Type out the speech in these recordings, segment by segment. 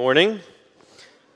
Morning.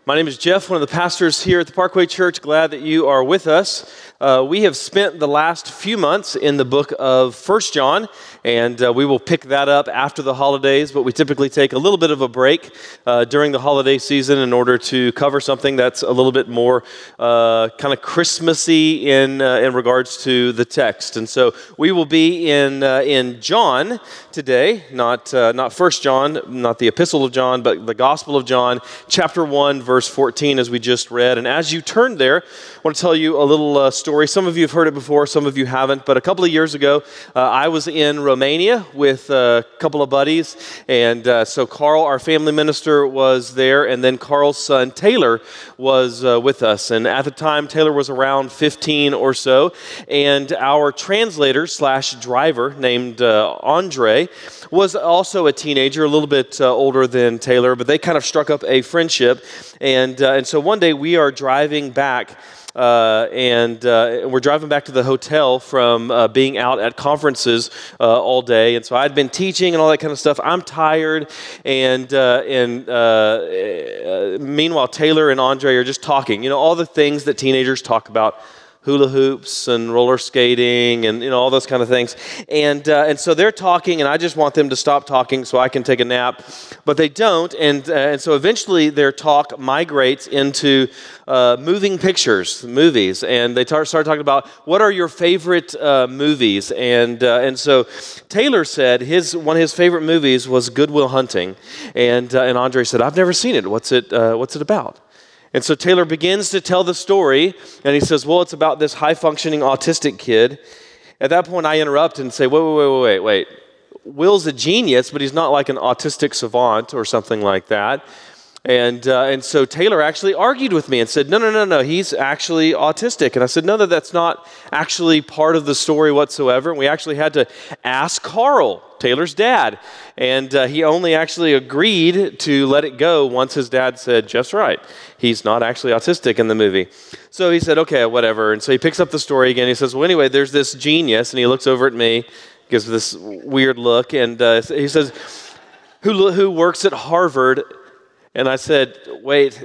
My name is Jeff, one of the pastors here at the Parkway Church. Glad that you are with us. Uh, we have spent the last few months in the book of First John, and uh, we will pick that up after the holidays. But we typically take a little bit of a break uh, during the holiday season in order to cover something that's a little bit more uh, kind of Christmassy in uh, in regards to the text. And so we will be in uh, in John today, not not First John, not the Epistle of John, but the Gospel of John, chapter one, verse fourteen, as we just read. And as you turn there, I want to tell you a little story. Some of you have heard it before, some of you haven't. But a couple of years ago, I was in. Romania with a couple of buddies. And uh, so Carl, our family minister, was there, and then Carl's son Taylor was uh, with us. And at the time, Taylor was around 15 or so. And our translator slash driver named uh, Andre was also a teenager, a little bit uh, older than Taylor, but they kind of struck up a friendship. And, uh, and so one day we are driving back uh, and uh, we're driving back to the hotel from uh, being out at conferences uh, all day. And so I'd been teaching and all that kind of stuff. I'm tired, and uh, and uh, meanwhile Taylor and Andre are just talking. You know all the things that teenagers talk about hula hoops and roller skating and you know all those kind of things. And uh, and so they're talking and i just want them to stop talking so i can take a nap. But they don't and uh, and so eventually their talk migrates into uh, moving pictures movies. And they tar- start talking about what are your favorite uh, movies. And uh, and so taylor said his one of his favorite movies was Good Will Hunting. And uh, and andre said i've never seen it. What's it what's it about and so Taylor begins to tell the story, and he says, Well, it's about this high functioning autistic kid. At that point, I interrupt and say, Wait, wait, wait, wait, wait. Will's a genius, but he's not like an autistic savant or something like that. And, uh, and so Taylor actually argued with me and said, No, no, no, no, he's actually autistic. And I said, No, no, that's not actually part of the story whatsoever. And we actually had to ask Carl Taylor's dad. And uh, he only actually agreed to let it go once his dad said, Jeff's right. He's not actually autistic in the movie. So he said, okay, whatever. And so he picks up the story again. He says, well, anyway, there's this genius. And he looks over at me, gives this weird look, and uh, he says, who, who works at Harvard? And I said, wait,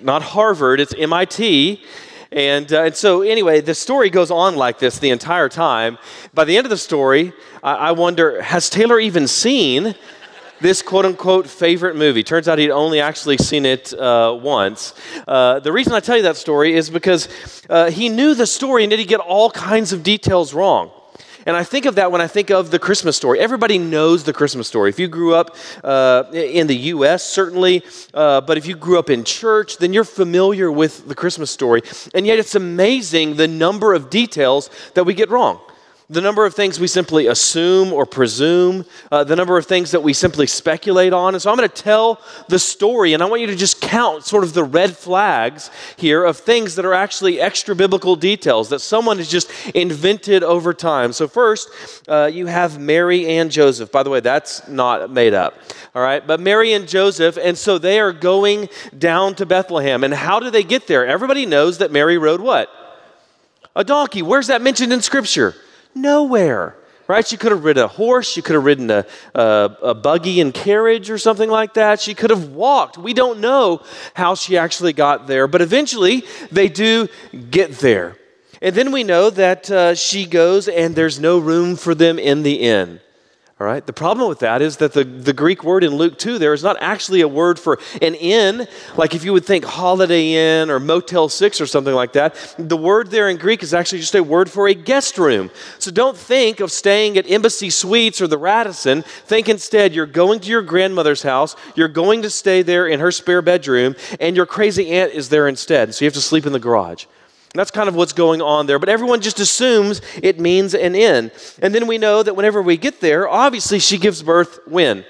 not Harvard, it's MIT. And, uh, and so, anyway, the story goes on like this the entire time. By the end of the story, I, I wonder has Taylor even seen this quote unquote favorite movie? Turns out he'd only actually seen it uh, once. Uh, the reason I tell you that story is because uh, he knew the story and did he get all kinds of details wrong. And I think of that when I think of the Christmas story. Everybody knows the Christmas story. If you grew up uh, in the U.S., certainly, uh, but if you grew up in church, then you're familiar with the Christmas story. And yet it's amazing the number of details that we get wrong the number of things we simply assume or presume, uh, the number of things that we simply speculate on. And so I'm going to tell the story, and I want you to just count sort of the red flags here of things that are actually extra biblical details that someone has just invented over time. So, first, uh, you have Mary and Joseph. By the way, that's not made up. All right, but Mary and Joseph, and so they are going down to Bethlehem. And how do they get there? Everybody knows that Mary rode what? A donkey. Where's that mentioned in Scripture? Nowhere. Right? She could have ridden a horse. She could have ridden a, a, a, buggy and carriage or something like that. She could have walked. We don't know how she actually got there, but eventually they do get there. And then we know that uh, she goes and there's no room for them in the inn. All right. The problem with that is that the, the Greek word in Luke 2 there is not actually a word for an inn, like if you would think Holiday Inn or Motel 6 or something like that. The word there in Greek is actually just a word for a guest room. So don't think of staying at Embassy Suites or the Radisson. Think instead you're going to your grandmother's house, you're going to stay there in her spare bedroom, and your crazy aunt is there instead. So you have to sleep in the garage. That's kind of what's going on there. But everyone just assumes it means an end. And then we know that whenever we get there, obviously she gives birth when?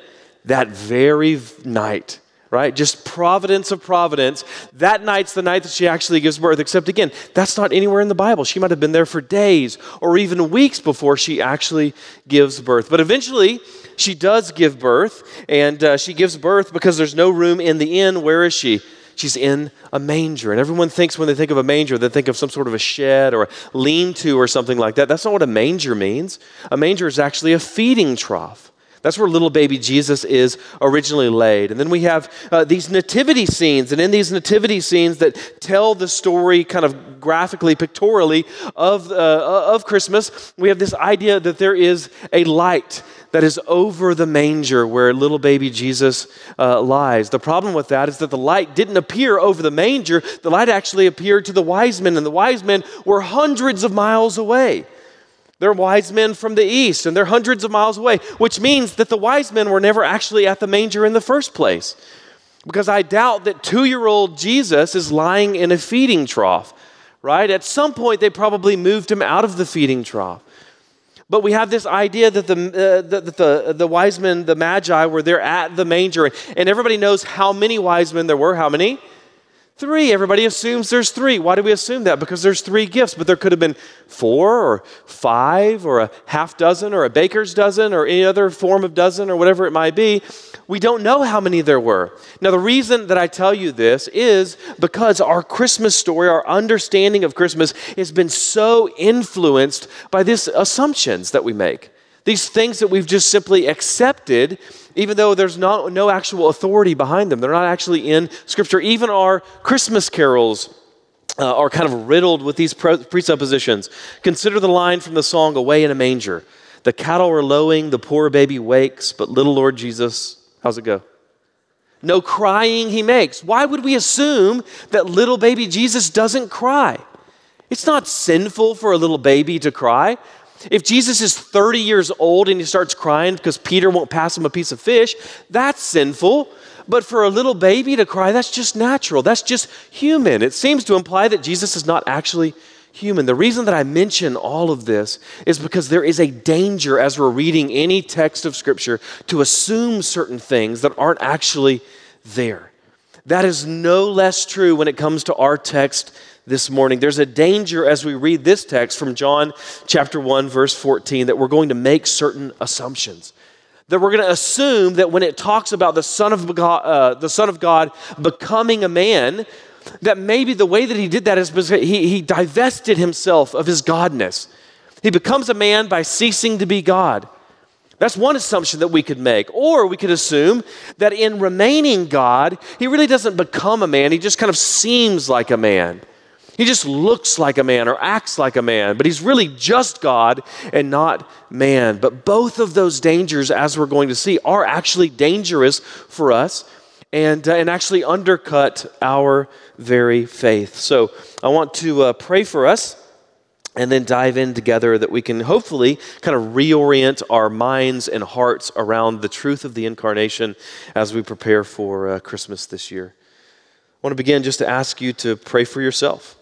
That very night, right? Just providence of providence. That night's the night that she actually gives birth. Except again, that's not anywhere in the Bible. She might have been there for days or even weeks before she actually gives birth. But eventually, she does give birth, and uh, she gives birth because there's no room in the inn. Where is she? She's in a manger. And everyone thinks when they think of a manger, they think of some sort of a shed or a lean to or something like that. That's not what a manger means. A manger is actually a feeding trough. That's where little baby Jesus is originally laid. And then we have uh, these nativity scenes. And in these nativity scenes that tell the story kind of graphically, pictorially of, uh, of Christmas, we have this idea that there is a light that is over the manger where little baby Jesus uh, lies. The problem with that is that the light didn't appear over the manger, the light actually appeared to the wise men, and the wise men were hundreds of miles away. They're wise men from the east, and they're hundreds of miles away, which means that the wise men were never actually at the manger in the first place. Because I doubt that two year old Jesus is lying in a feeding trough, right? At some point, they probably moved him out of the feeding trough. But we have this idea that the, uh, the, the, the wise men, the magi, were there at the manger. And everybody knows how many wise men there were. How many? Three. Everybody assumes there's three. Why do we assume that? Because there's three gifts, but there could have been four or five or a half dozen or a baker's dozen or any other form of dozen or whatever it might be. We don't know how many there were. Now, the reason that I tell you this is because our Christmas story, our understanding of Christmas, has been so influenced by these assumptions that we make. These things that we've just simply accepted even though there's not, no actual authority behind them. They're not actually in Scripture. Even our Christmas carols uh, are kind of riddled with these presuppositions. Consider the line from the song Away in a Manger. The cattle are lowing, the poor baby wakes, but little Lord Jesus, how's it go? No crying he makes. Why would we assume that little baby Jesus doesn't cry? It's not sinful for a little baby to cry. If Jesus is 30 years old and he starts crying because Peter won't pass him a piece of fish, that's sinful. But for a little baby to cry, that's just natural. That's just human. It seems to imply that Jesus is not actually human. The reason that I mention all of this is because there is a danger as we're reading any text of Scripture to assume certain things that aren't actually there. That is no less true when it comes to our text this morning. There's a danger as we read this text from John chapter 1 verse 14 that we're going to make certain assumptions. That we're going to assume that when it talks about the Son of God, uh, the Son of God becoming a man, that maybe the way that he did that is because he, he divested himself of his godness. He becomes a man by ceasing to be God. That's one assumption that we could make. Or we could assume that in remaining God, he really doesn't become a man, he just kind of seems like a man. He just looks like a man or acts like a man, but he's really just God and not man. But both of those dangers, as we're going to see, are actually dangerous for us and, uh, and actually undercut our very faith. So I want to uh, pray for us and then dive in together that we can hopefully kind of reorient our minds and hearts around the truth of the incarnation as we prepare for uh, Christmas this year. I want to begin just to ask you to pray for yourself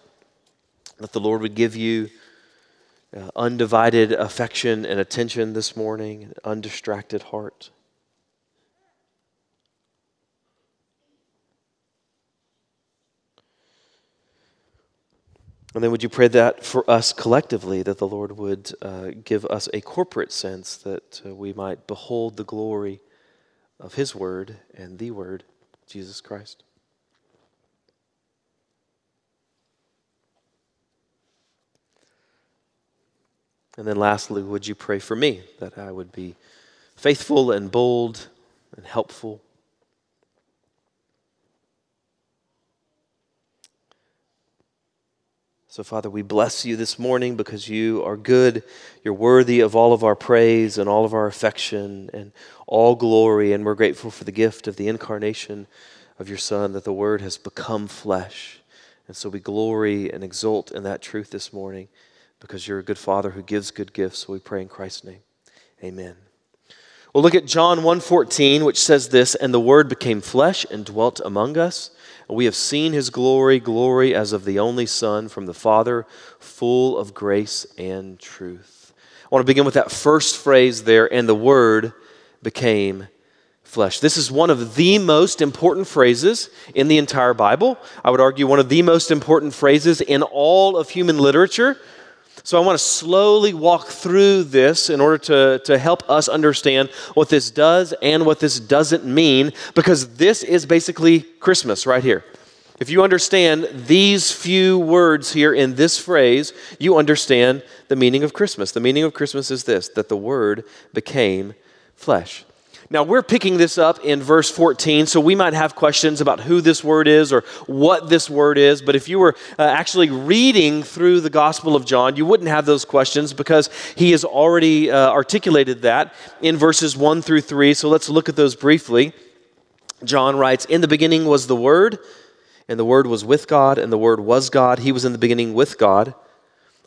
that the Lord would give you uh, undivided affection and attention this morning, an undistracted heart. And then would you pray that for us collectively, that the Lord would uh, give us a corporate sense that uh, we might behold the glory of His Word and the Word, Jesus Christ? And then lastly, would you pray for me that I would be faithful and bold and helpful? So, Father, we bless you this morning because you are good. You're worthy of all of our praise and all of our affection and all glory. And we're grateful for the gift of the incarnation of your Son, that the Word has become flesh. And so we glory and exult in that truth this morning because you're a good father who gives good gifts. We pray in Christ's name. Amen. We'll look at John 1:14 which says this, and the word became flesh and dwelt among us. And we have seen his glory, glory as of the only son from the Father, full of grace and truth. I want to begin with that first phrase there, and the word became flesh. This is one of the most important phrases in the entire Bible. I would argue one of the most important phrases in all of human literature. So I want to slowly walk through this in order to, to help us understand what this does and what this doesn't mean, because this is basically Christmas right here. If you understand these few words here in this phrase, you understand the meaning of Christmas. The meaning of Christmas is this that the Word became flesh. Now, we're picking this up in verse 14, so we might have questions about who this word is or what this word is. But if you were uh, actually reading through the Gospel of John, you wouldn't have those questions because he has already uh, articulated that in verses 1 through 3. So let's look at those briefly. John writes In the beginning was the Word, and the Word was with God, and the Word was God. He was in the beginning with God.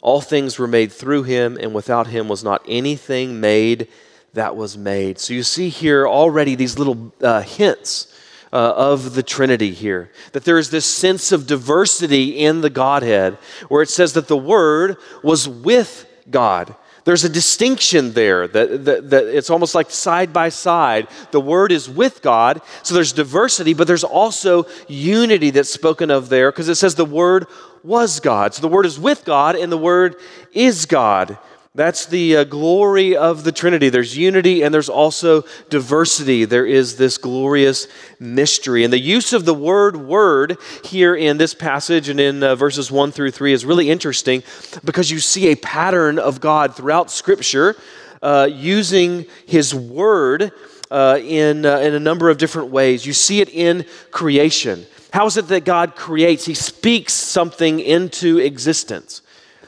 All things were made through him, and without him was not anything made that was made. So you see here already these little uh, hints. Uh, of the Trinity here. That there is this sense of diversity in the Godhead, where it says that the Word was with God. There's a distinction there that, that, that, it's almost like side by side. The Word is with God, so there's diversity, but there's also unity that's spoken of there because it says the Word was God. So the Word is with God, and the Word is God. That's the uh, glory of the Trinity. There's unity and there's also diversity. There is this glorious mystery. And the use of the word word here in this passage and in uh, verses 1 through 3 is really interesting because you see a pattern of God throughout Scripture uh, using His word uh, in, uh, in a number of different ways. You see it in creation. How is it that God creates? He speaks something into existence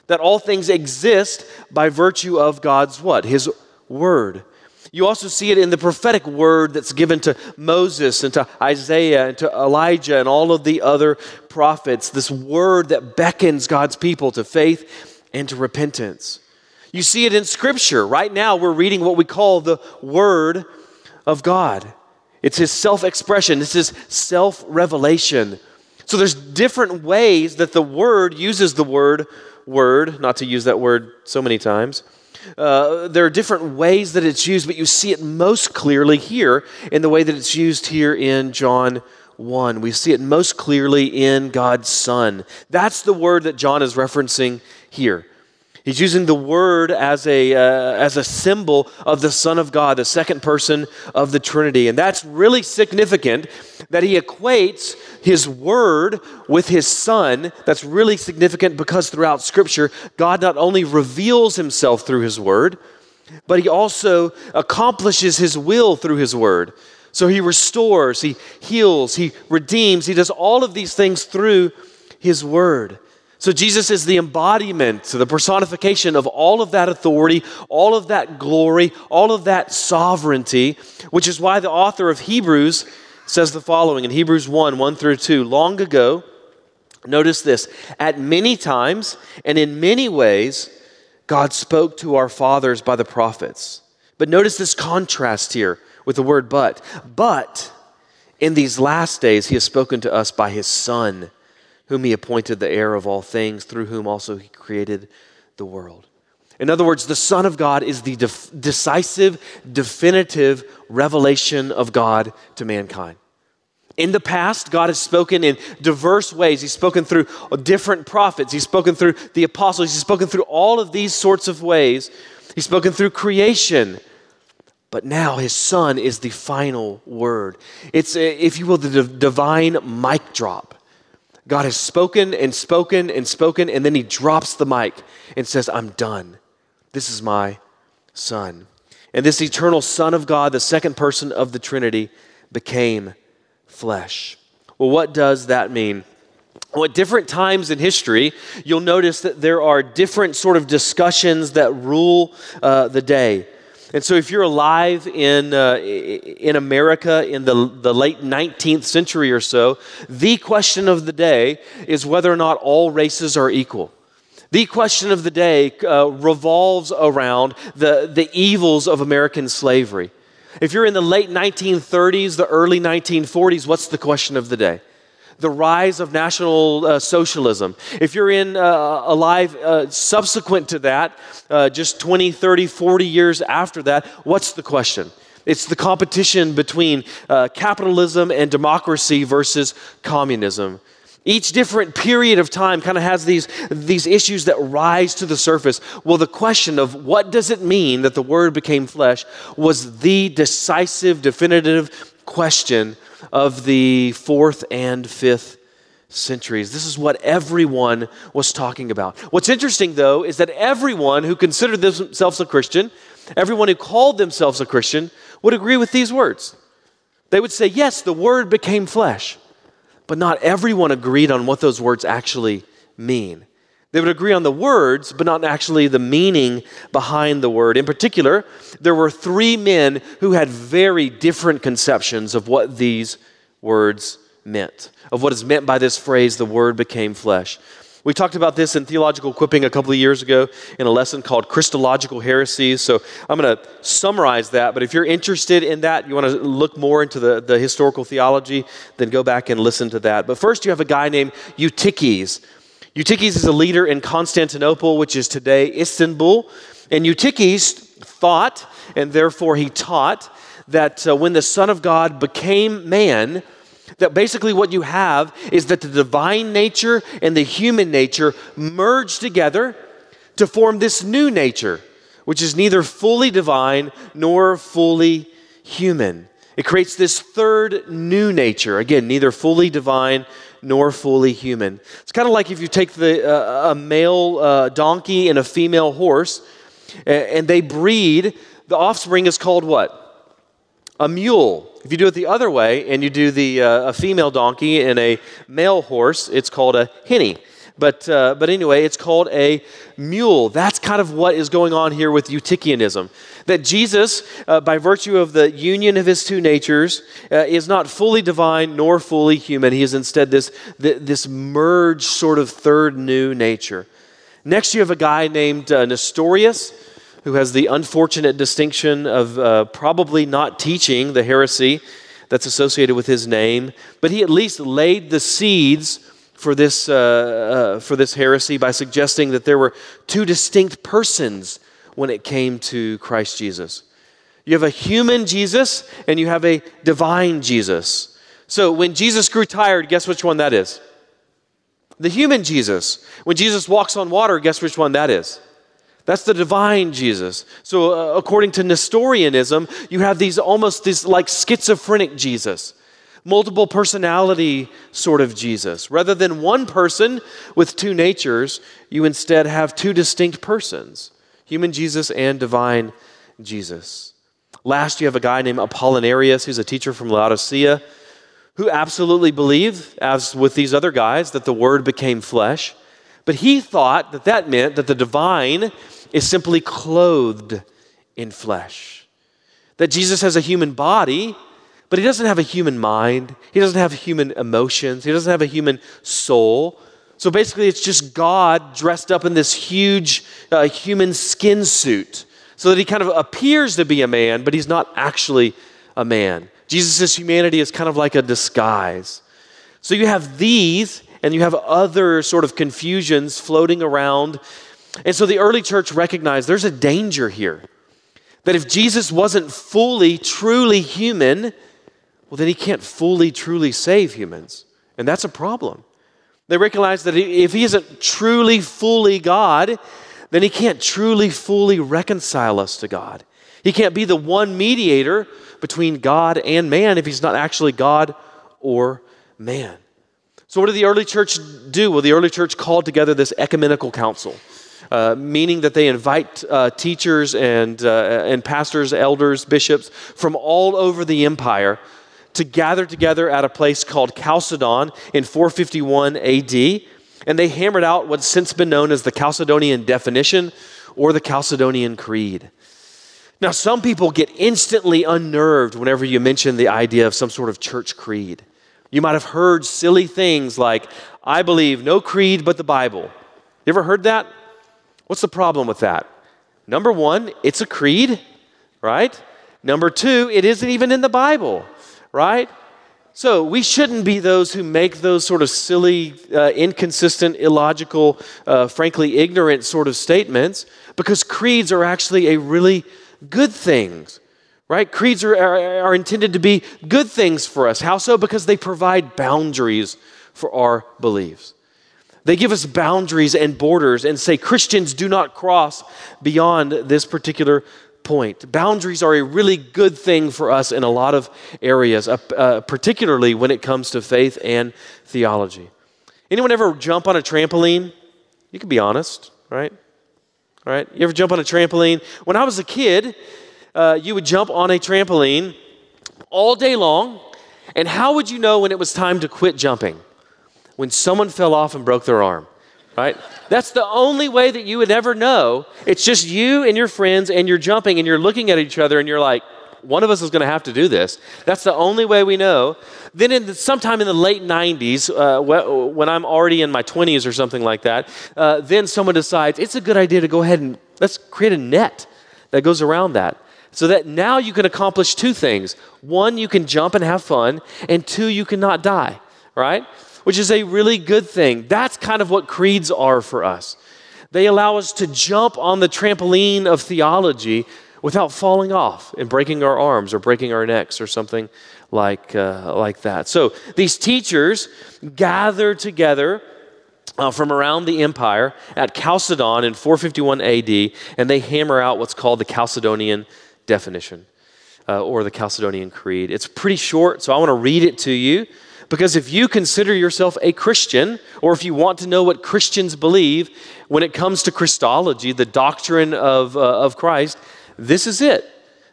that all things exist by virtue of God's what? His word. You also see it in the prophetic word that's given to Moses and to Isaiah and to Elijah and all of the other prophets. This word that beckons God's people to faith and to repentance. You see it in Scripture. Right now, we're reading what we call the Word of God. It's His self expression, it's His self revelation. So there's different ways that the Word uses the word word, not to use that word so many times. Uh, there are different ways that it's used, but you see it most clearly here in the way that it's used here in John 1. We see it most clearly in God's Son. That's the word that John is referencing here. He's using the word as a, uh, as a symbol of the Son of God, the second person of the Trinity. And that's really significant that he equates his word with his Son. That's really significant because throughout Scripture, God not only reveals himself through his word, but he also accomplishes his will through his word. So he restores, he heals, he redeems, he does all of these things through his word. So Jesus is the embodiment, the personification of all of that authority, all of that glory, all of that sovereignty, which is why the author of Hebrews says the following in Hebrews 1 1 through 2. Long ago, notice this, at many times and in many ways, God spoke to our fathers by the prophets. But notice this contrast here with the word but. But in these last days, he has spoken to us by his Son whom he appointed the heir of all things, through whom also he created the world. In other words, the Son of God is the def- decisive, definitive revelation of God to mankind. In the past, God has spoken in diverse ways. He's spoken through different prophets. He's spoken through the apostles. He's spoken through all of these sorts of ways. He's spoken through creation. But now his son is the final word. It's, uh, if you will, the divine mic drop. God has spoken and spoken and spoken, and then he drops the mic and says, I'm done. This is my son. And this eternal Son of God, the second person of the Trinity, became flesh. Well, what does that mean? Well, at different times in history, you'll notice that there are different sort of discussions that rule uh, the day. And so, if you're alive in, uh, in America in the, the late 19th century or so, the question of the day is whether or not all races are equal. The question of the day uh, revolves around the, the evils of American slavery. If you're in the late 1930s, the early 1940s, what's the question of the day? the rise of National uh, Socialism. If you're in uh, alive uh, subsequent to that, uh, just 20, 30, 40 years after that, what's the question? It's the competition between uh, capitalism and democracy versus communism. Each different period of time kind of has these, these issues that rise to the surface. Well, the question of what does it mean that the Word became flesh was the decisive, definitive question of the fourth and fifth centuries. This is what everyone was talking about. What's interesting, though, is that everyone who considered themselves a Christian, everyone who called themselves a Christian, would agree with these words. They would say, yes, the Word became flesh, but not everyone agreed on what those words actually mean. They would agree on the words, but not actually the meaning behind the word. In particular, there were three men who had very different conceptions of what these words meant, of what is meant by this phrase, the word became flesh. We talked about this in theological equipping a couple of years ago in a lesson called Christological Heresies. So I'm going to summarize that. But if you're interested in that, you want to look more into the, the historical theology, then go back and listen to that. But first, you have a guy named Eutyches. Eutyches is a leader in Constantinople, which is today Istanbul. And Eutyches thought, and therefore he taught, that uh, when the Son of God became man, that basically what you have is that the divine nature and the human nature merge together to form this new nature, which is neither fully divine nor fully human. It creates this third new nature. Again, neither fully divine nor fully human. It's kind of like if you take the, uh, a male uh, donkey and a female horse, and they breed, the offspring is called what? A mule. If you do it the other way and you do the, uh, a female donkey and a male horse, it's called a hinny. But, uh, but anyway, it's called a mule. That's kind of what is going on here with Eutychianism. That Jesus, uh, by virtue of the union of his two natures, uh, is not fully divine nor fully human. He is instead this, this merged sort of third new nature. Next, you have a guy named uh, Nestorius who has the unfortunate distinction of uh, probably not teaching the heresy that's associated with his name, but he at least laid the seeds for this, uh, uh, for this heresy by suggesting that there were two distinct persons when it came to Christ Jesus. You have a human Jesus and you have a divine Jesus. So when Jesus grew tired, guess which one that is? The human Jesus. When Jesus walks on water, guess which one that is? That's the divine Jesus. So, uh, according to Nestorianism, you have these almost this like schizophrenic Jesus multiple personality sort of Jesus. Rather than one person with two natures, you instead have two distinct persons human Jesus and divine Jesus. Last, you have a guy named Apollinarius, who's a teacher from Laodicea, who absolutely believed, as with these other guys, that the Word became flesh. But he thought that that meant that the divine is simply clothed in flesh. That Jesus has a human body, but he doesn't have a human mind. He doesn't have human emotions. He doesn't have a human soul. So basically, it's just God dressed up in this huge uh, human skin suit so that he kind of appears to be a man, but he's not actually a man. Jesus' humanity is kind of like a disguise. So you have these, and you have other sort of confusions floating around. And so the early church recognized there's a danger here. That if Jesus wasn't fully, truly human, well, then he can't fully, truly save humans. And that's a problem. They recognize that if he isn't truly, fully God, then he can't truly, fully reconcile us to God. He can't be the one mediator between God and man if he's not actually God or man. So, what did the early church do? Well, the early church called together this ecumenical council. Uh, meaning that they invite uh, teachers and, uh, and pastors, elders, bishops from all over the empire to gather together at a place called Chalcedon in 451 AD, and they hammered out what's since been known as the Chalcedonian definition or the Chalcedonian Creed. Now, some people get instantly unnerved whenever you mention the idea of some sort of church creed. You might have heard silly things like, I believe no creed but the Bible. You ever heard that? What's the problem with that? Number one, it's a creed, right? Number two, it isn't even in the Bible right? So we shouldn't be those who make those sort of silly, uh, inconsistent, illogical, uh, frankly ignorant sort of statements because creeds are actually a really good thing. Right? Creeds are, are, are intended to be good things for us. How so? Because they provide boundaries for our beliefs. They give us boundaries and borders and say Christians do not cross beyond this particular point. Boundaries are a really good thing for us in a lot of areas, uh, uh, particularly when it comes to faith and theology. Anyone ever jump on a trampoline? You can be honest, right? All right. You ever jump on a trampoline? When I was a kid, uh, you would jump on a trampoline all day long. And how would you know when it was time to quit jumping? When someone fell off and broke their arm, right? That's the only way that you would ever know. It's just you and your friends, and you're jumping and you're looking at each other, and you're like, one of us is going to have to do this. That's the only way we know. Then, in the, sometime in the late 90s, uh, when I'm already in my 20s or something like that, uh, then someone decides it's a good idea to go ahead and let's create a net that goes around that. So that now you can accomplish two things. One, you can jump and have fun, and two, you cannot die, right? Which is a really good thing. That's kind of what creeds are for us. They allow us to jump on the trampoline of theology without falling off and breaking our arms or breaking our necks or something like, uh, like that. So these teachers gather together. Uh, from around the empire at Chalcedon in 451 AD, and they hammer out what's called the Chalcedonian definition uh, or the Chalcedonian Creed. It's pretty short, so I want to read it to you because if you consider yourself a Christian, or if you want to know what Christians believe when it comes to Christology, the doctrine of, uh, of Christ, this is it.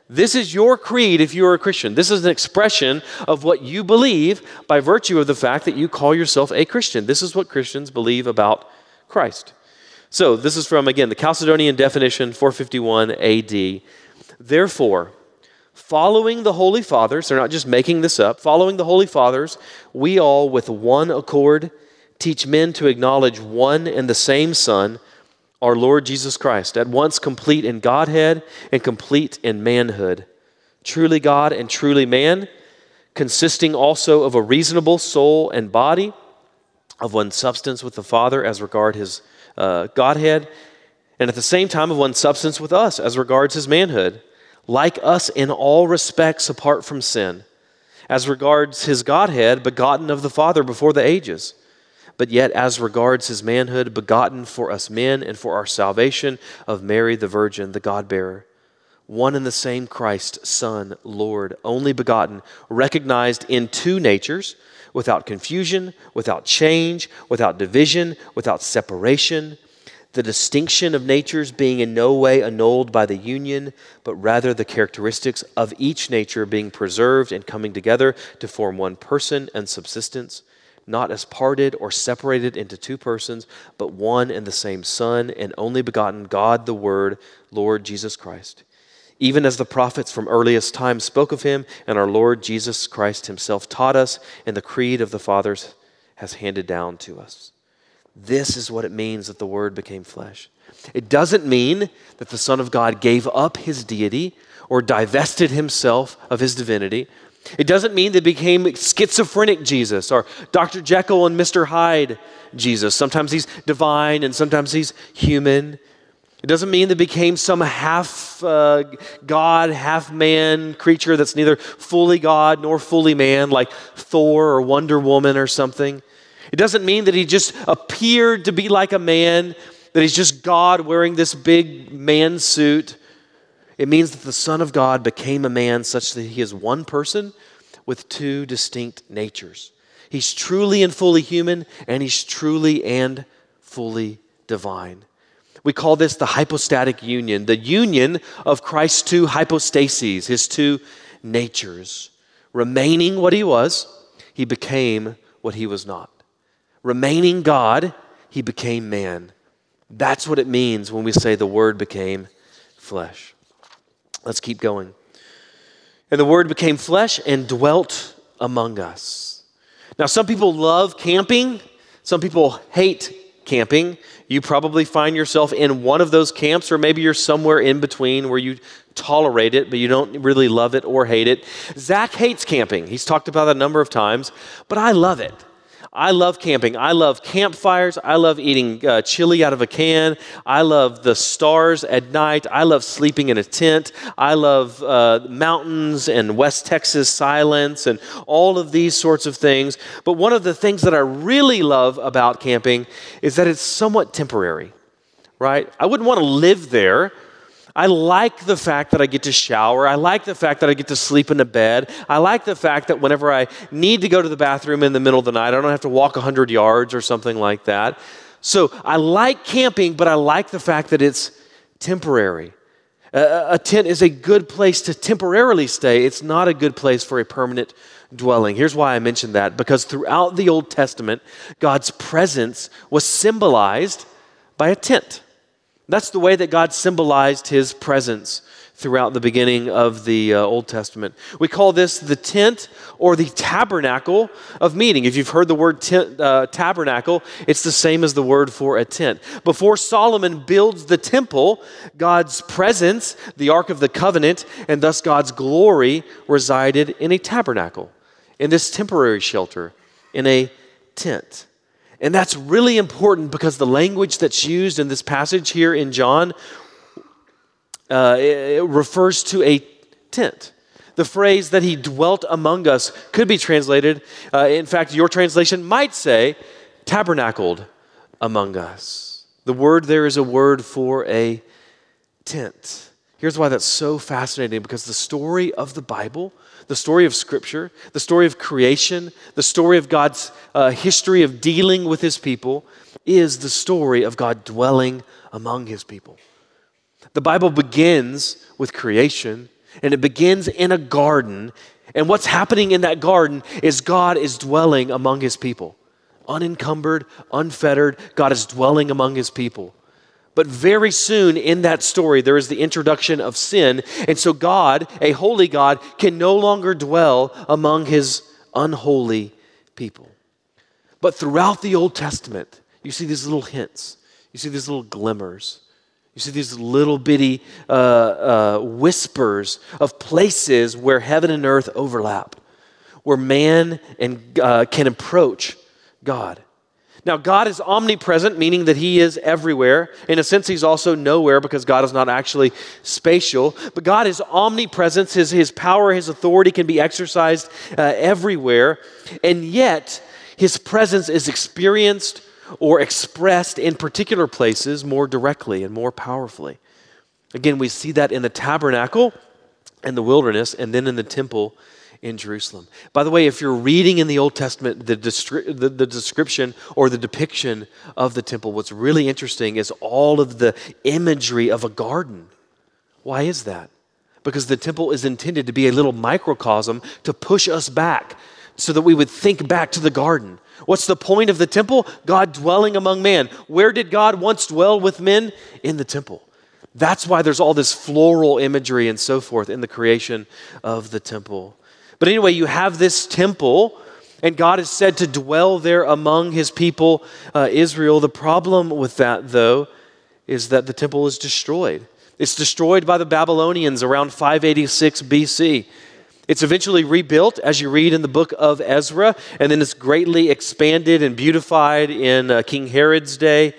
This is your creed if you're a Christian. This is an expression of what you believe by virtue of the fact that you call yourself a Christian. This is what Christians believe about Christ. So, this is from, again, the Chalcedonian definition, 451 AD. Therefore, following the Holy Fathers, they're not just making this up, following the Holy Fathers, we all with one accord teach men to acknowledge one and the same Son our Lord Jesus Christ, at once complete in Godhead and complete in manhood, truly God and truly man, consisting also of a reasonable soul and body, of one substance with the Father as regard his uh, Godhead, and at the same time of one substance with us as regards his manhood, like us in all respects apart from sin, as regards his Godhead, begotten of the Father before the ages but yet as regards his manhood, begotten for us men and for our salvation of Mary the Virgin, the God bearer. One and the same Christ, Son, Lord, only begotten, recognized in two natures, without confusion, without change, without division, without separation. The distinction of natures being in no way annulled by the union, but rather the characteristics of each nature being preserved and coming together to form one person and subsistence not as parted or separated into two persons, but one and the same Son, and only begotten God the Word, Lord Jesus Christ. Even as the prophets from earliest times spoke of him, and our Lord Jesus Christ himself taught us, and the creed of the fathers has handed down to us. This is what it means that the Word became flesh. It doesn't mean that the Son of God gave up his deity or divested himself of his divinity it doesn't mean they became schizophrenic Jesus or Dr. Jekyll and Mr. Hyde Jesus. Sometimes he's divine and sometimes he's human. It doesn't mean they became some half uh, God, half man creature that's neither fully God nor fully man, like Thor or Wonder Woman or something. It doesn't mean that he just appeared to be like a man, that he's just God wearing this big man suit. It means that the Son of God became a man such that he is one person with two distinct natures. He's truly and fully human, and he's truly and fully divine. We call this the hypostatic union, the union of Christ's two hypostases, his two natures. Remaining what he was, he became what he was not. Remaining God, he became man. That's what it means when we say the Word became flesh. Let's keep going. And the Word became flesh and dwelt among us. Now, some people love camping, some people hate camping. You probably find yourself in one of those camps, or maybe you're somewhere in between where you tolerate it, but you don't really love it or hate it. Zach hates camping. He's talked about it a number of times, but I love it. I love camping. I love campfires. I love eating uh, chili out of a can. I love the stars at night. I love sleeping in a tent. I love uh, mountains and West Texas silence and all of these sorts of things. But one of the things that I really love about camping is that it's somewhat temporary, right? I wouldn't want to live there I like the fact that I get to shower. I like the fact that I get to sleep in a bed. I like the fact that whenever I need to go to the bathroom in the middle of the night, I don't have to walk 100 yards or something like that. So I like camping, but I like the fact that it's temporary. A, tent is a good place to temporarily stay, it's not a good place for a permanent dwelling. Here's why I mentioned that because throughout the Old Testament, God's presence was symbolized by a tent. That's the way that God symbolized his presence throughout the beginning of the uh, Old Testament. We call this the tent or the tabernacle of meeting. If you've heard the word tent, uh, tabernacle, it's the same as the word for a tent. Before Solomon builds the temple, God's presence, the Ark of the Covenant, and thus God's glory resided in a tabernacle, in this temporary shelter, in a tent. And that's really important because the language that's used in this passage here in John uh, it refers to a tent. The phrase that he dwelt among us could be translated, uh, in fact, your translation might say, tabernacled among us. The word there is a word for a tent. Here's why that's so fascinating because the story of the Bible, the story of Scripture, the story of creation, the story of God's uh, history of dealing with his people is the story of God dwelling among his people. The Bible begins with creation, and it begins in a garden. And what's happening in that garden is God is dwelling among his people. Unencumbered, unfettered, God is dwelling among his people. But very soon in that story, there is the introduction of sin. And so, God, a holy God, can no longer dwell among his unholy people. But throughout the Old Testament, you see these little hints, you see these little glimmers you see these little bitty uh, uh, whispers of places where heaven and earth overlap, where man and, uh, can approach God. Now, God is omnipresent, meaning that He is everywhere. In a sense, He's also nowhere because God is not actually spatial. But God is omnipresent. His, his power, His authority can be exercised uh, everywhere. And yet, His presence is experienced or expressed in particular places more directly and more powerfully. Again, we see that in the tabernacle and the wilderness, and then in the temple in Jerusalem. By the way, if you're reading in the Old Testament the, descri- the, the, description or the depiction of the temple, what's really interesting is all of the imagery of a garden. Why is that? Because the temple is intended to be a little microcosm to push us back so that we would think back to the garden. What's the point of the temple? God dwelling among man. Where did God once dwell with men? In the temple. That's why there's all this floral imagery and so forth in the creation of the temple. But anyway, you have this temple, and God is said to dwell there among his people, uh, Israel. The problem with that, though, is that the temple is destroyed. It's destroyed by the Babylonians around 586 BC. It's eventually rebuilt, as you read in the book of Ezra, and then it's greatly expanded and beautified in uh, King Herod's day,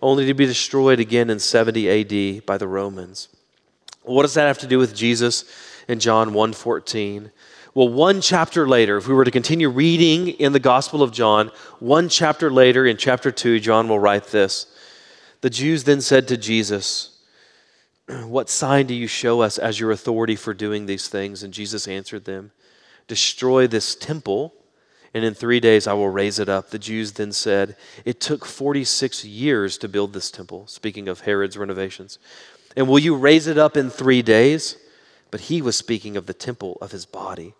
only to be destroyed again in 70 AD by the Romans. What does that have to do with Jesus in John 1:14? Well, one chapter later, if we were to continue reading in the Gospel of John, one chapter later in chapter 2, John will write this. The Jews then said to Jesus, what sign do you show us as your authority for doing these things? And Jesus answered them, Destroy this temple, and in three days I will raise it up. The Jews then said, It took 46 years to build this temple, speaking of Herod's renovations. And will you raise it up in three days? But he was speaking of the temple of his body.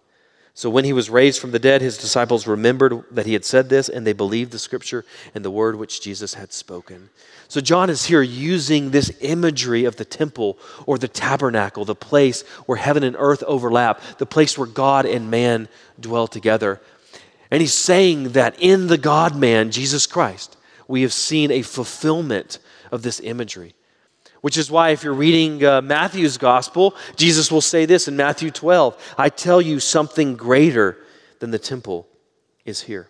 So when he was raised from the dead, his disciples remembered that he had said this, and they believed the scripture and the word which Jesus had spoken. So John is here using this imagery of the temple or the tabernacle, the place where heaven and earth overlap, the place where God and man dwell together. And he's saying that in the God man, Jesus Christ, we have seen a fulfillment of this imagery. Which is why, if you're reading uh, Matthew's gospel, Jesus will say this in Matthew 12 I tell you something greater than the temple is here.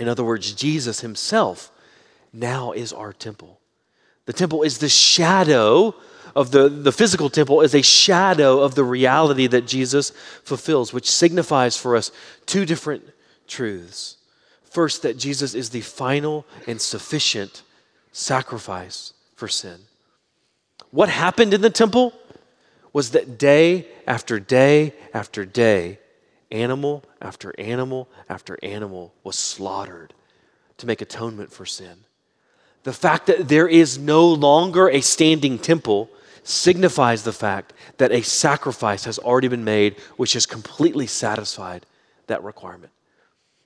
In other words, Jesus himself now is our temple. The temple is the shadow of the, the physical temple, is a shadow of the reality that Jesus fulfills, which signifies for us two different truths. First, that Jesus is the final and sufficient sacrifice for sin. What happened in the temple was that day after day after day, animal after animal after animal was slaughtered to make atonement for sin. The fact that there is no longer a standing temple signifies the fact that a sacrifice has already been made, which has completely satisfied that requirement.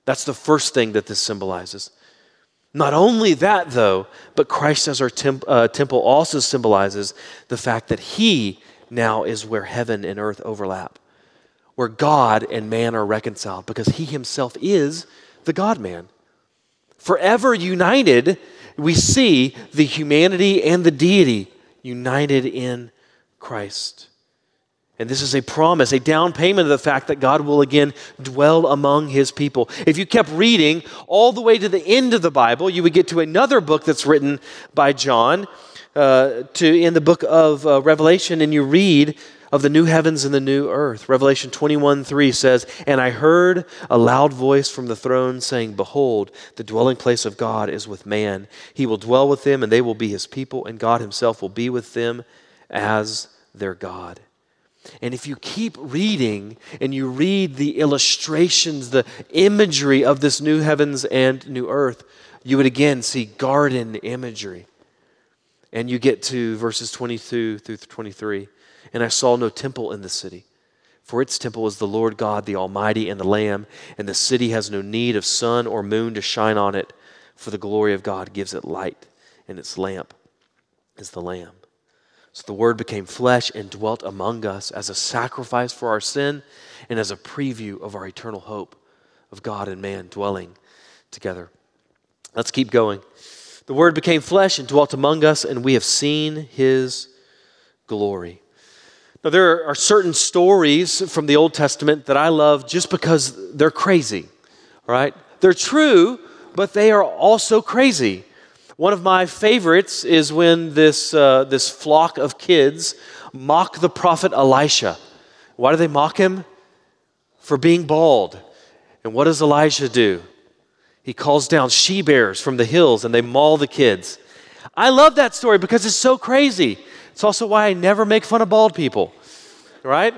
That's the first thing that this symbolizes. Not only that, though, but Christ as our temp- uh, temple also symbolizes the fact that He now is where heaven and earth overlap, where God and man are reconciled, because He Himself is the God man. Forever united, we see the humanity and the deity united in Christ. And this is a promise, a down payment of the fact that God will again dwell among his people. If you kept reading all the way to the end of the Bible, you would get to another book that's written by John uh, to, in the book of uh, Revelation, and you read of the new heavens and the new earth. Revelation 21 3 says, And I heard a loud voice from the throne saying, Behold, the dwelling place of God is with man. He will dwell with them, and they will be his people, and God himself will be with them as their God. And if you keep reading and you read the illustrations, the imagery of this new heavens and new earth, you would again see garden imagery. And you get to verses 22 through 23. And I saw no temple in the city, for its temple is the Lord God, the Almighty, and the Lamb. And the city has no need of sun or moon to shine on it, for the glory of God gives it light, and its lamp is the Lamb. So the Word became flesh and dwelt among us as a sacrifice for our sin and as a preview of our eternal hope of God and man dwelling together. Let's keep going. The Word became flesh and dwelt among us, and we have seen His glory. Now, there are certain stories from the Old Testament that I love just because they're crazy, right? They're true, but they are also crazy. One of my favorites is when this, uh, this flock of kids mock the prophet Elisha. Why do they mock him? For being bald. And what does Elijah do? He calls down she bears from the hills and they maul the kids. I love that story because it's so crazy. It's also why I never make fun of bald people, right?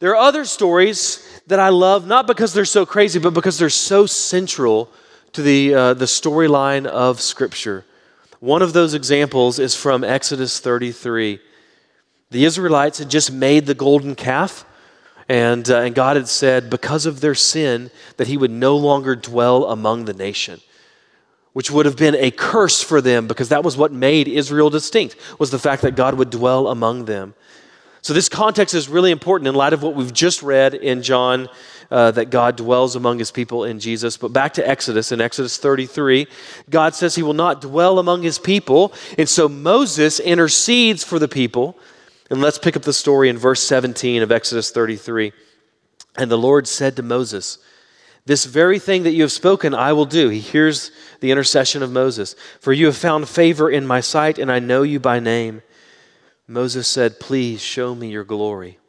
There are other stories that I love, not because they're so crazy, but because they're so central to the, uh, the storyline of Scripture. One of those examples is from Exodus 33. The Israelites had just made the golden calf, and, uh, and God had said, because of their sin, that He would no longer dwell among the nation which would have been a curse for them because that was what made Israel distinct was the fact that God would dwell among them. So this context is really important in light of what we've just read in John uh, that God dwells among his people in Jesus. But back to Exodus, in Exodus 33, God says he will not dwell among his people. And so Moses intercedes for the people. And let's pick up the story in verse 17 of Exodus 33. And the Lord said to Moses, This very thing that you have spoken, I will do. He hears the intercession of Moses. For you have found favor in my sight, and I know you by name. Moses said, Please show me your glory.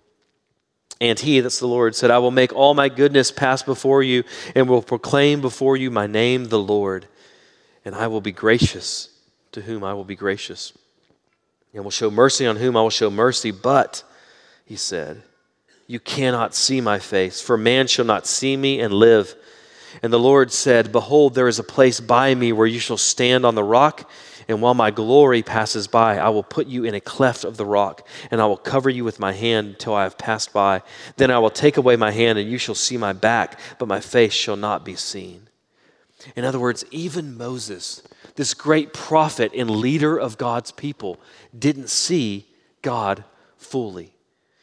And he, that's the Lord, said, I will make all my goodness pass before you and will proclaim before you my name, the Lord. And I will be gracious to whom I will be gracious. And will show mercy on whom I will show mercy. But, he said, you cannot see my face, for man shall not see me and live. And the Lord said, Behold, there is a place by me where you shall stand on the rock and while my glory passes by, I will put you in a cleft of the rock, and I will cover you with my hand until I have passed by. Then I will take away my hand, and you shall see my back, but my face shall not be seen. In other words, even Moses, this great prophet and leader of God's people, didn't see God fully.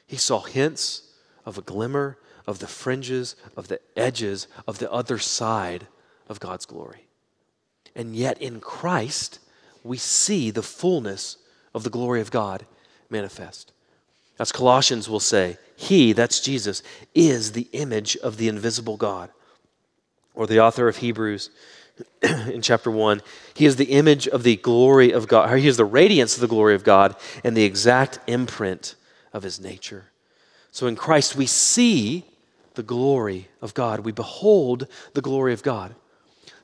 He saw hints of a glimmer of the fringes, of the edges, of the other side of God's glory. And yet in Christ, we see the fullness of the glory of God manifest. As Colossians will say, He, that's Jesus, is the image of the invisible God. Or the author of Hebrews in chapter 1, He is the image of the glory of God. He is the radiance of the glory of God and the exact imprint of His nature. So in Christ, we see the glory of God. We behold the glory of God.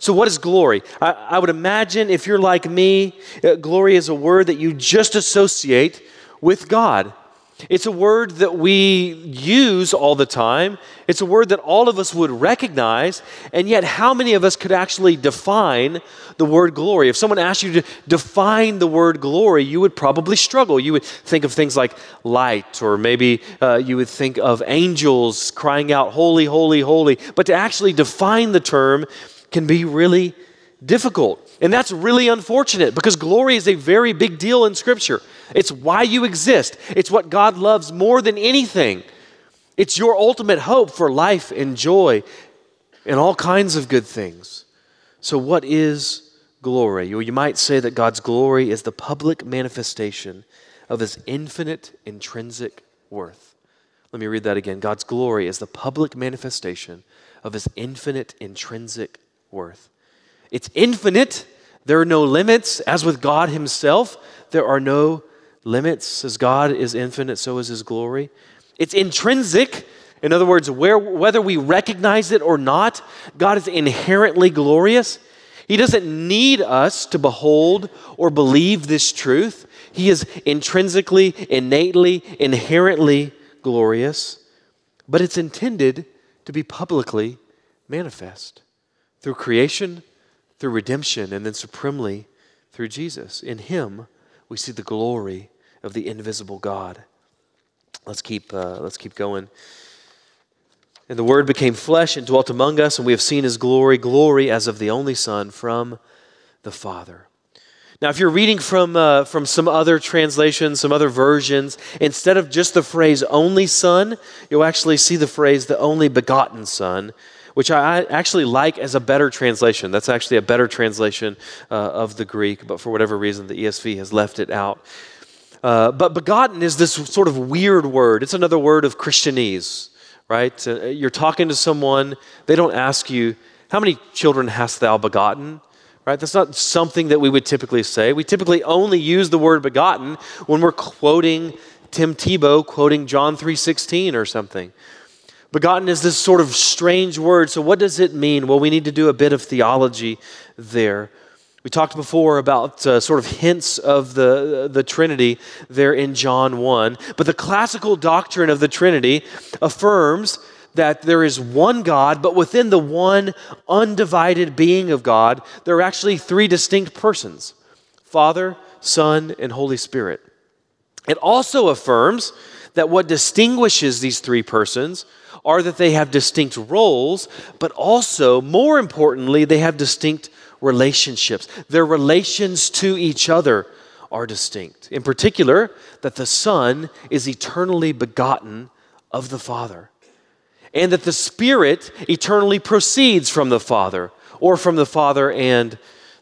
So, what is glory? I, I, would imagine if you're like me, uh, glory is a word that you just associate with God. It's a word that we use all the time. It's a word that all of us would recognize, and yet, how many of us could actually define the word glory? If someone asked you to define the word glory, you would probably struggle. You would think of things like light, or maybe uh, you would think of angels crying out, Holy, holy, holy. But to actually define the term can be really difficult. And that's really unfortunate because glory is a very big deal in Scripture. It's why you exist, it's what God loves more than anything. It's your ultimate hope for life and joy and all kinds of good things. So, what is glory? You might say that God's glory is the public manifestation of his infinite intrinsic worth. Let me read that again. God's glory is the public manifestation of his infinite intrinsic worth. It's infinite. There are no limits. As with God Himself, there are no limits. As God is infinite, so is His glory. It's intrinsic. In other words, where, whether we recognize it or not, God is inherently glorious. He doesn't need us to behold or believe this truth. He is intrinsically, innately, inherently glorious, but it's intended to be publicly manifest through creation through redemption, and then supremely through Jesus. In Him, we see the glory of the invisible God. Let's keep, uh, let's keep going. And the Word became flesh and dwelt among us, and we have seen His glory, glory as of the only Son from the Father. Now, if you're reading from, uh, from some other translations, some other versions, instead of just the phrase only Son, you'll actually see the phrase the only begotten Son, which I actually like as a better translation. That's actually a better translation uh, of the Greek, but for whatever reason, the ESV has left it out. Uh, but begotten is this sort of weird word. It's another word of Christianese, right? Uh, you're talking to someone, they don't ask you, How many children hast thou begotten? Right? That's not something that we would typically say. We typically only use the word begotten when we're quoting Tim Tebow quoting John 3:16 or something. Begotten is this sort of strange word. So, what does it mean? Well, we need to do a bit of theology there. We talked before about uh, sort of hints of the, the Trinity there in John 1. But the classical doctrine of the Trinity affirms that there is one God, but within the one undivided being of God, there are actually three distinct persons Father, Son, and Holy Spirit. It also affirms that what distinguishes these three persons are that they have distinct roles, but also, more importantly, they have distinct relationships. Their relations to each other are distinct. In particular, that the Son is eternally begotten of the Father, and that the Spirit eternally proceeds from the Father, or from the Father and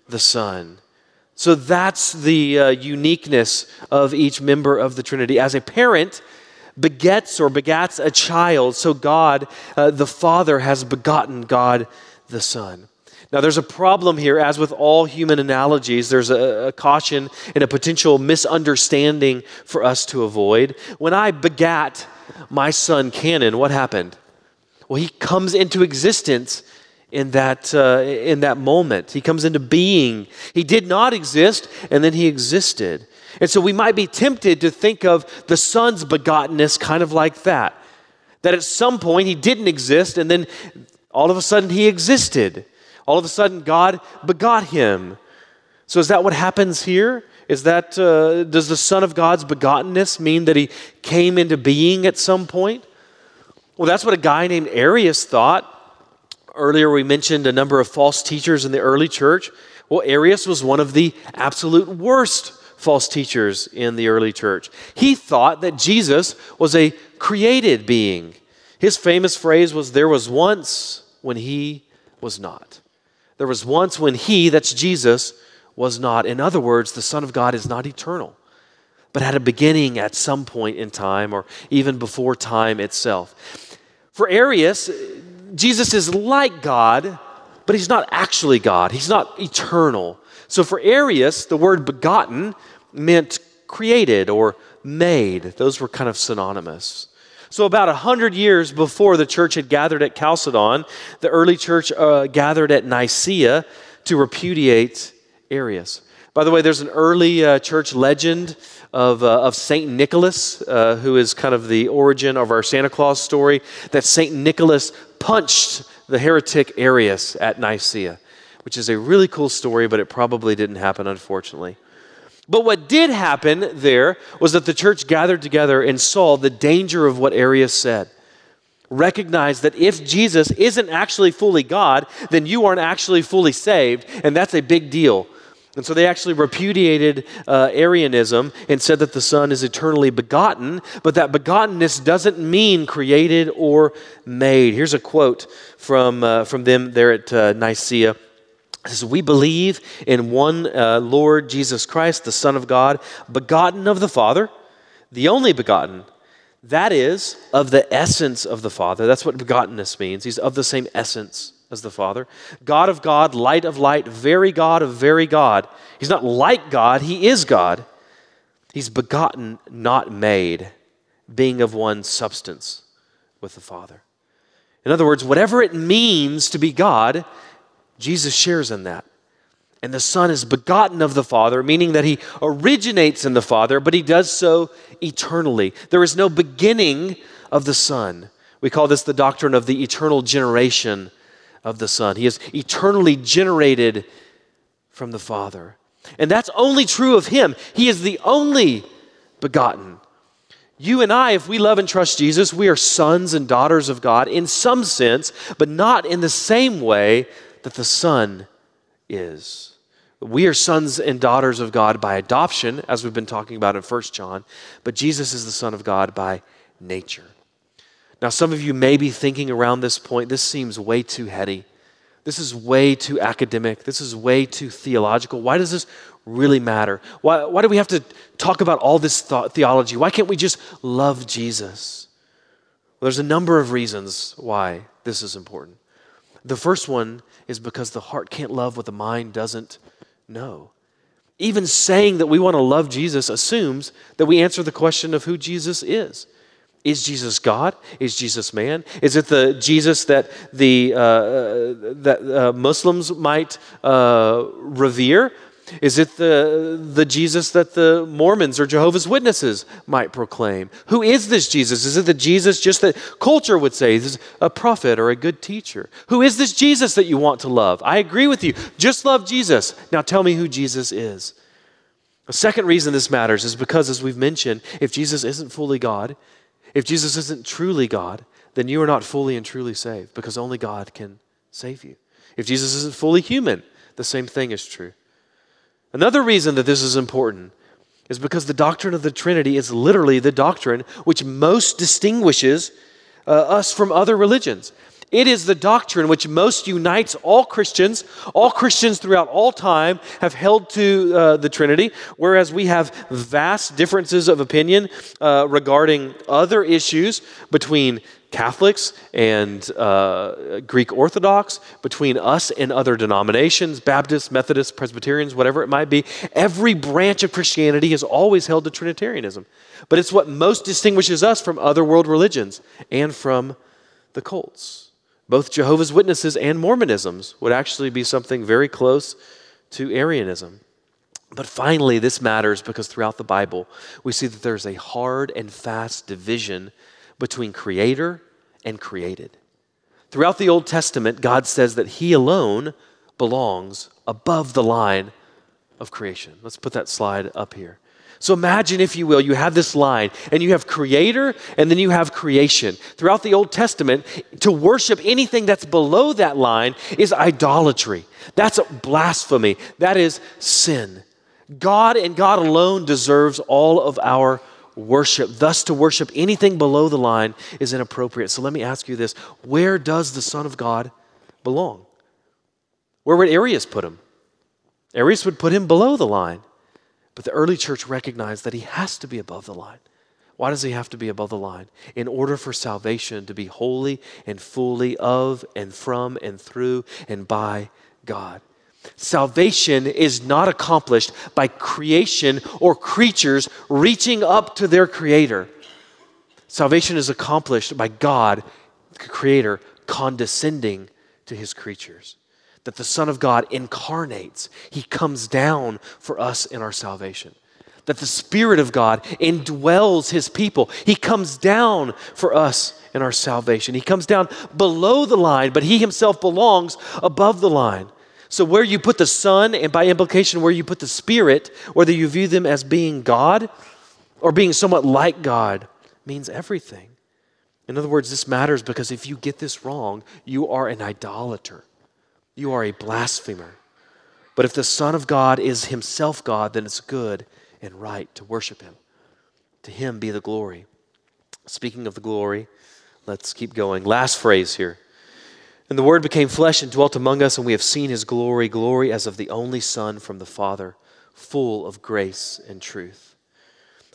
the Son. So that's the uh, uniqueness of each member of the Trinity. As a parent, begets or begats a child, so God, uh, the Father, has begotten God, the Son. Now, there's a problem here, as with all human analogies, there's a, a, caution and a potential misunderstanding for us to avoid. When I begat my son Cannon, what happened? Well, he comes into existence in that, uh, in that moment. He comes into being. He did not exist, and then he existed. And so we might be tempted to think of the Son's begottenness kind of like that. That at some point he didn't exist, and then all of a sudden he existed. All of a sudden God begot him. So is that what happens here? Is that, uh, does the Son of God's begottenness mean that he came into being at some point? Well, that's what a guy named Arius thought. Earlier, we mentioned a number of false teachers in the early church. Well, Arius was one of the absolute worst false teachers in the early church. He thought that Jesus was a created being. His famous phrase was, There was once when he was not. There was once when he, that's Jesus, was not. In other words, the Son of God is not eternal, but had a beginning at some point in time or even before time itself. For Arius, Jesus is like God, but he's not actually God. He's not eternal. So for Arius, the word begotten meant created or made. Those were kind of synonymous. So, about a hundred years before the church had gathered at Chalcedon, the early church uh, gathered at Nicaea to repudiate Arius. By the way, there's an early uh, church legend of, uh, of St. Nicholas, uh, who is kind of the origin of our Santa Claus story, that St. Nicholas punched the heretic Arius at Nicaea, which is a really cool story, but it probably didn't happen, unfortunately. But what did happen there was that the church gathered together and saw the danger of what Arius said. Recognized that if Jesus isn't actually fully God, then you aren't actually fully saved, and that's a big deal. And so they actually repudiated uh, Arianism and said that the Son is eternally begotten, but that begottenness doesn't mean created or made. Here's a quote from, uh, from them there at uh, Nicaea. Says, We believe in one uh, Lord Jesus Christ, the Son of God, begotten of the Father, the only begotten. That is, of the essence of the Father. That's what begottenness means. He's of the same essence as the Father. God of God, light of light, very God of very God. He's not like God, He is God. He's begotten, not made, being of one substance with the Father. In other words, whatever it means to be God, Jesus shares in that. And the Son is begotten of the Father, meaning that he originates in the Father, but he does so eternally. There is no beginning of the Son. We call this the doctrine of the eternal generation of the Son. He is eternally generated from the Father. And that's only true of Him. He is the only begotten. You and I, if we love and trust Jesus, we are sons and daughters of God in some sense, but not in the same way that the Son is. We are sons and daughters of God by adoption, as we've been talking about in 1 John, but Jesus is the Son of God by nature. Now, some of you may be thinking around this point, this seems way too heady. This is way too academic. This is way too theological. Why does this really matter? Why, why do we have to talk about all this theology? Why can't we just love Jesus? Well, there's a number of reasons why this is important. The first one is because the heart can't love what the mind doesn't know. Even saying that we want to love Jesus assumes that we answer the question of who Jesus is. Is Jesus God? Is Jesus man? Is it the Jesus that the uh, that uh, Muslims might uh, revere? Is it the, the Jesus that the Mormons or Jehovah's Witnesses might proclaim? Who is this Jesus? Is it the Jesus just that culture would say is a prophet or a good teacher? Who is this Jesus that you want to love? I agree with you. Just love Jesus. Now tell me who Jesus is. The second reason this matters is because, as we've mentioned, if Jesus isn't fully God, if Jesus isn't truly God, then you are not fully and truly saved because only God can save you. If Jesus isn't fully human, the same thing is true. Another reason that this is important is because the doctrine of the Trinity is literally the doctrine which most distinguishes uh, us from other religions. It is the doctrine which most unites all Christians. All Christians throughout all time have held to uh, the Trinity, whereas we have vast differences of opinion uh, regarding other issues between Catholics and uh, Greek Orthodox, between us and other denominations, Baptists, Methodists, Presbyterians, whatever it might be. Every branch of Christianity has always held to Trinitarianism. But it's what most distinguishes us from other world religions and from the cults. Both Jehovah's Witnesses and Mormonisms would actually be something very close to Arianism. But finally, this matters because throughout the Bible, we see that there's a hard and fast division between creator and created. Throughout the Old Testament, God says that He alone belongs above the line of creation. Let's put that slide up here. So imagine, if you will, you have this line and you have creator and then you have creation. Throughout the Old Testament, to worship anything that's below that line is idolatry. That's blasphemy. That is sin. God and God alone deserves all of our worship. Thus, to worship anything below the line is inappropriate. So let me ask you this where does the Son of God belong? Where would Arius put him? Arius would put him below the line. But the early church recognized that he has to be above the line. Why does he have to be above the line? In order for salvation to be wholly and fully of and from and through and by God. Salvation is not accomplished by creation or creatures reaching up to their Creator. Salvation is accomplished by God, the Creator, condescending to His creatures. that the Son of God incarnates. He comes down for us in our salvation. That the Spirit of God indwells His people. He comes down for us in our salvation. He comes down below the line, but He Himself belongs above the line. So, where you put the Son, and by implication, where you put the Spirit, whether you view them as being God or being somewhat like God, means everything. In other words, this matters because if you get this wrong, you are an idolater. You are a blasphemer. But if the Son of God is himself God, then it's good and right to worship him. To him be the glory. Speaking of the glory, let's keep going. Last phrase here. And the Word became flesh and dwelt among us, and we have seen his glory, glory as of the only Son from the Father, full of grace and truth.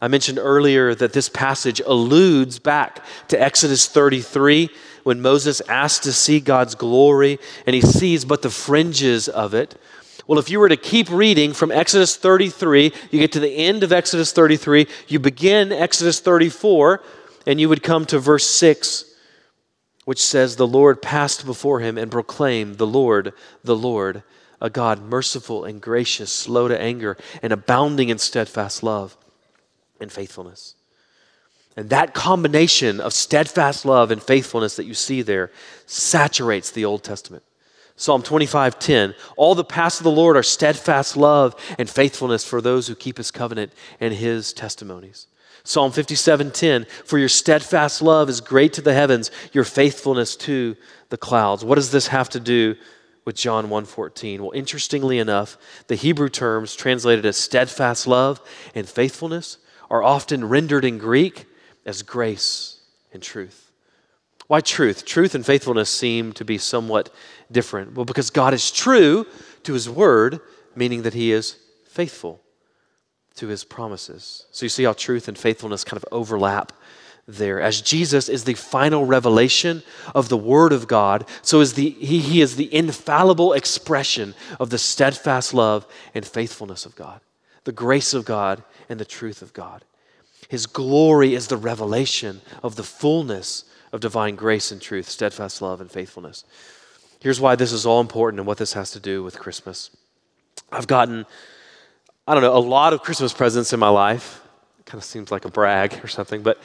I mentioned earlier that this passage alludes back to Exodus 33 when Moses asked to see God's glory and he sees but the fringes of it. Well, if you were to keep reading from Exodus 33, you get to the end of Exodus 33, you begin Exodus 34, and you would come to verse 6, which says, The Lord passed before him and proclaimed, The Lord, the Lord, a God merciful and gracious, slow to anger, and abounding in steadfast love and faithfulness. And that combination of steadfast love and faithfulness that you see there saturates the Old Testament. Psalm 25:10 All the paths of the Lord are steadfast love and faithfulness for those who keep his covenant and his testimonies. Psalm 57:10 For your steadfast love is great to the heavens, your faithfulness to the clouds. What does this have to do with John 1:14? Well, interestingly enough, the Hebrew terms translated as steadfast love and faithfulness are often rendered in Greek as grace and truth. Why truth? Truth and faithfulness seem to be somewhat different. Well, because God is true to his word, meaning that he is faithful to his promises. So you see how truth and faithfulness kind of overlap there. As Jesus is the final revelation of the Word of God, so is the, he, he is the infallible expression of the steadfast love and faithfulness of God, the grace of God and the truth of God. His glory is the revelation of the fullness of divine grace and truth, steadfast love and faithfulness. Here's why this is all important and what this has to do with Christmas. I've gotten, I don't know, a lot of Christmas presents in my life. Kind of seems like a brag or something, but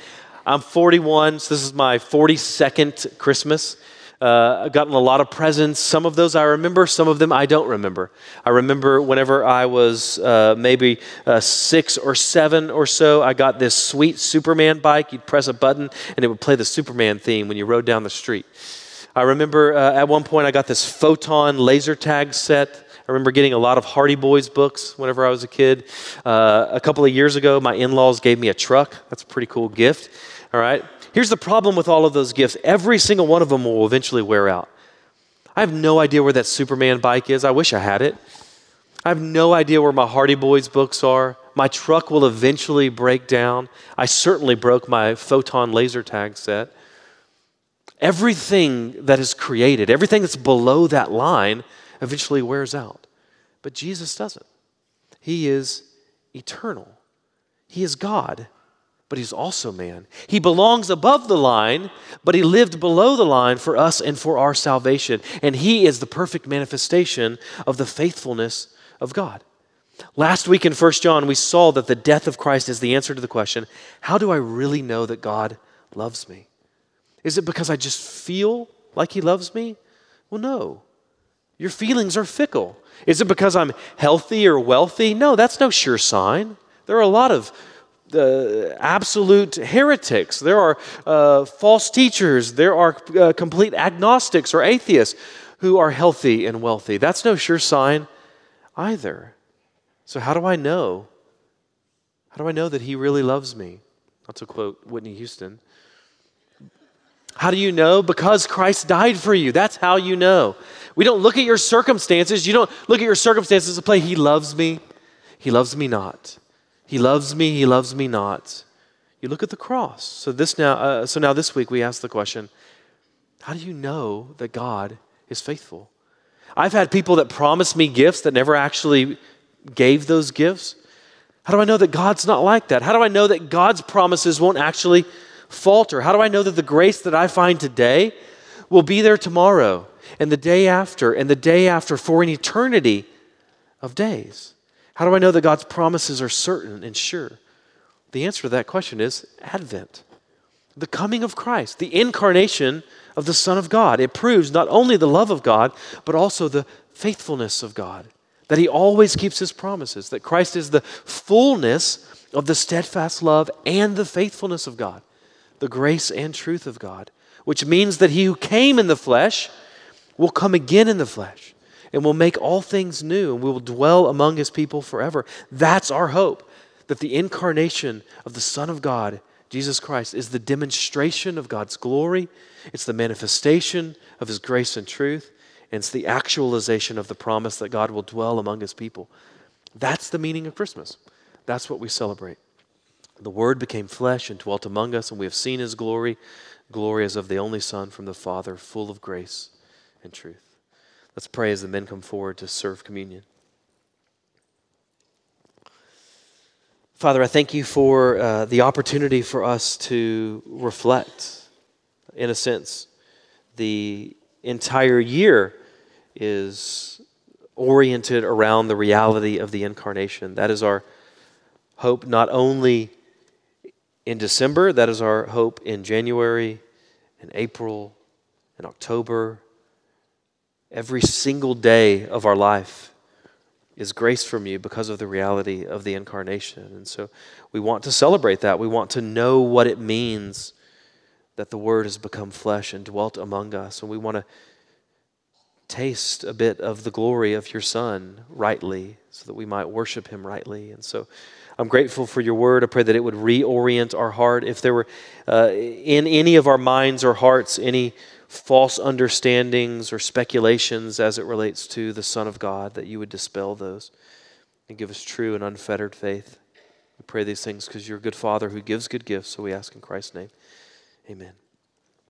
I'm 41, so this is my 42nd Christmas. Uh, I've gotten a lot of presents. Some of those I remember, some of them I don't remember. I remember whenever I was uh, maybe uh, six or seven or so, I got this sweet Superman bike. You'd press a button and it would play the Superman theme when you rode down the street. I remember uh, at one point I got this photon laser tag set. I remember getting a lot of Hardy Boys books whenever I was a kid. Uh, a couple of years ago, my in laws gave me a truck. That's a pretty cool gift. All right. Here's the problem with all of those gifts every single one of them will eventually wear out. I have no idea where that Superman bike is. I wish I had it. I have no idea where my Hardy Boys books are. My truck will eventually break down. I certainly broke my photon laser tag set. Everything that is created, everything that's below that line, eventually wears out. But Jesus doesn't. He is eternal, He is God but he's also man. He belongs above the line, but he lived below the line for us and for our salvation. And he is the perfect manifestation of the faithfulness of God. Last week in 1 John, we saw that the death of Christ is the answer to the question how do I really know that God loves me? Is it because I just feel like he loves me? Well, no. Your feelings are fickle. Is it because I'm healthy or wealthy? No, that's no sure sign. There are a lot of uh, absolute heretics. There are uh, false teachers. There are uh, complete agnostics or atheists who are healthy and wealthy. That's no sure sign either. So, how do I know? How do I know that He really loves me? Not to quote Whitney Houston. How do you know? Because Christ died for you. That's how you know. We don't look at your circumstances. You don't look at your circumstances to play, He loves me. He loves me not. He loves me, he loves me not. You look at the cross. So this now uh, so now this week we ask the question, how do you know that God is faithful? I've had people that promised me gifts that never actually gave those gifts. How do I know that God's not like that? How do I know that God's promises won't actually falter? How do I know that the grace that I find today will be there tomorrow? and the day after and the day after for an eternity of days? How do I know that God's promises are certain and sure? The answer to that question is Advent, the coming of Christ, the incarnation of the Son of God. It proves not only the love of God, but also the faithfulness of God, that He always keeps His promises, that Christ is the fullness of the steadfast love and the faithfulness of God, the grace and truth of God, which means that He who came in the flesh will come again in the flesh and will make all things new and we will dwell among His people forever. That's our hope that the incarnation of the Son of God, Jesus Christ, is the demonstration of God's glory, it's the manifestation of His grace and truth, and it's the actualization of the promise that God will dwell among His people. That's the meaning of Christmas. That's what we celebrate. The Word became flesh and dwelt among us, and we have seen His glory, glory as of the only Son from the Father, full of grace and truth. Let's pray as the men come forward to serve communion. Father, I thank you for uh, the opportunity for us to reflect, in a sense. The entire year is oriented around the reality of the incarnation. That is our hope not only in December, that is our hope in January, in April, in October. Every single day of our life is grace from you because of the reality of the incarnation. And so we want to celebrate that. We want to know what it means that the Word has become flesh and dwelt among us. And we want to taste a bit of the glory of your Son rightly so that we might worship Him rightly. And so I'm grateful for your Word. I pray that it would reorient our heart. If there were uh, in any of our minds or hearts any false understandings or speculations as it relates to the Son of God, that you would dispel those and give us true and unfettered faith. We pray these things because you're a good Father who gives good gifts, so we ask in Christ's name. Amen.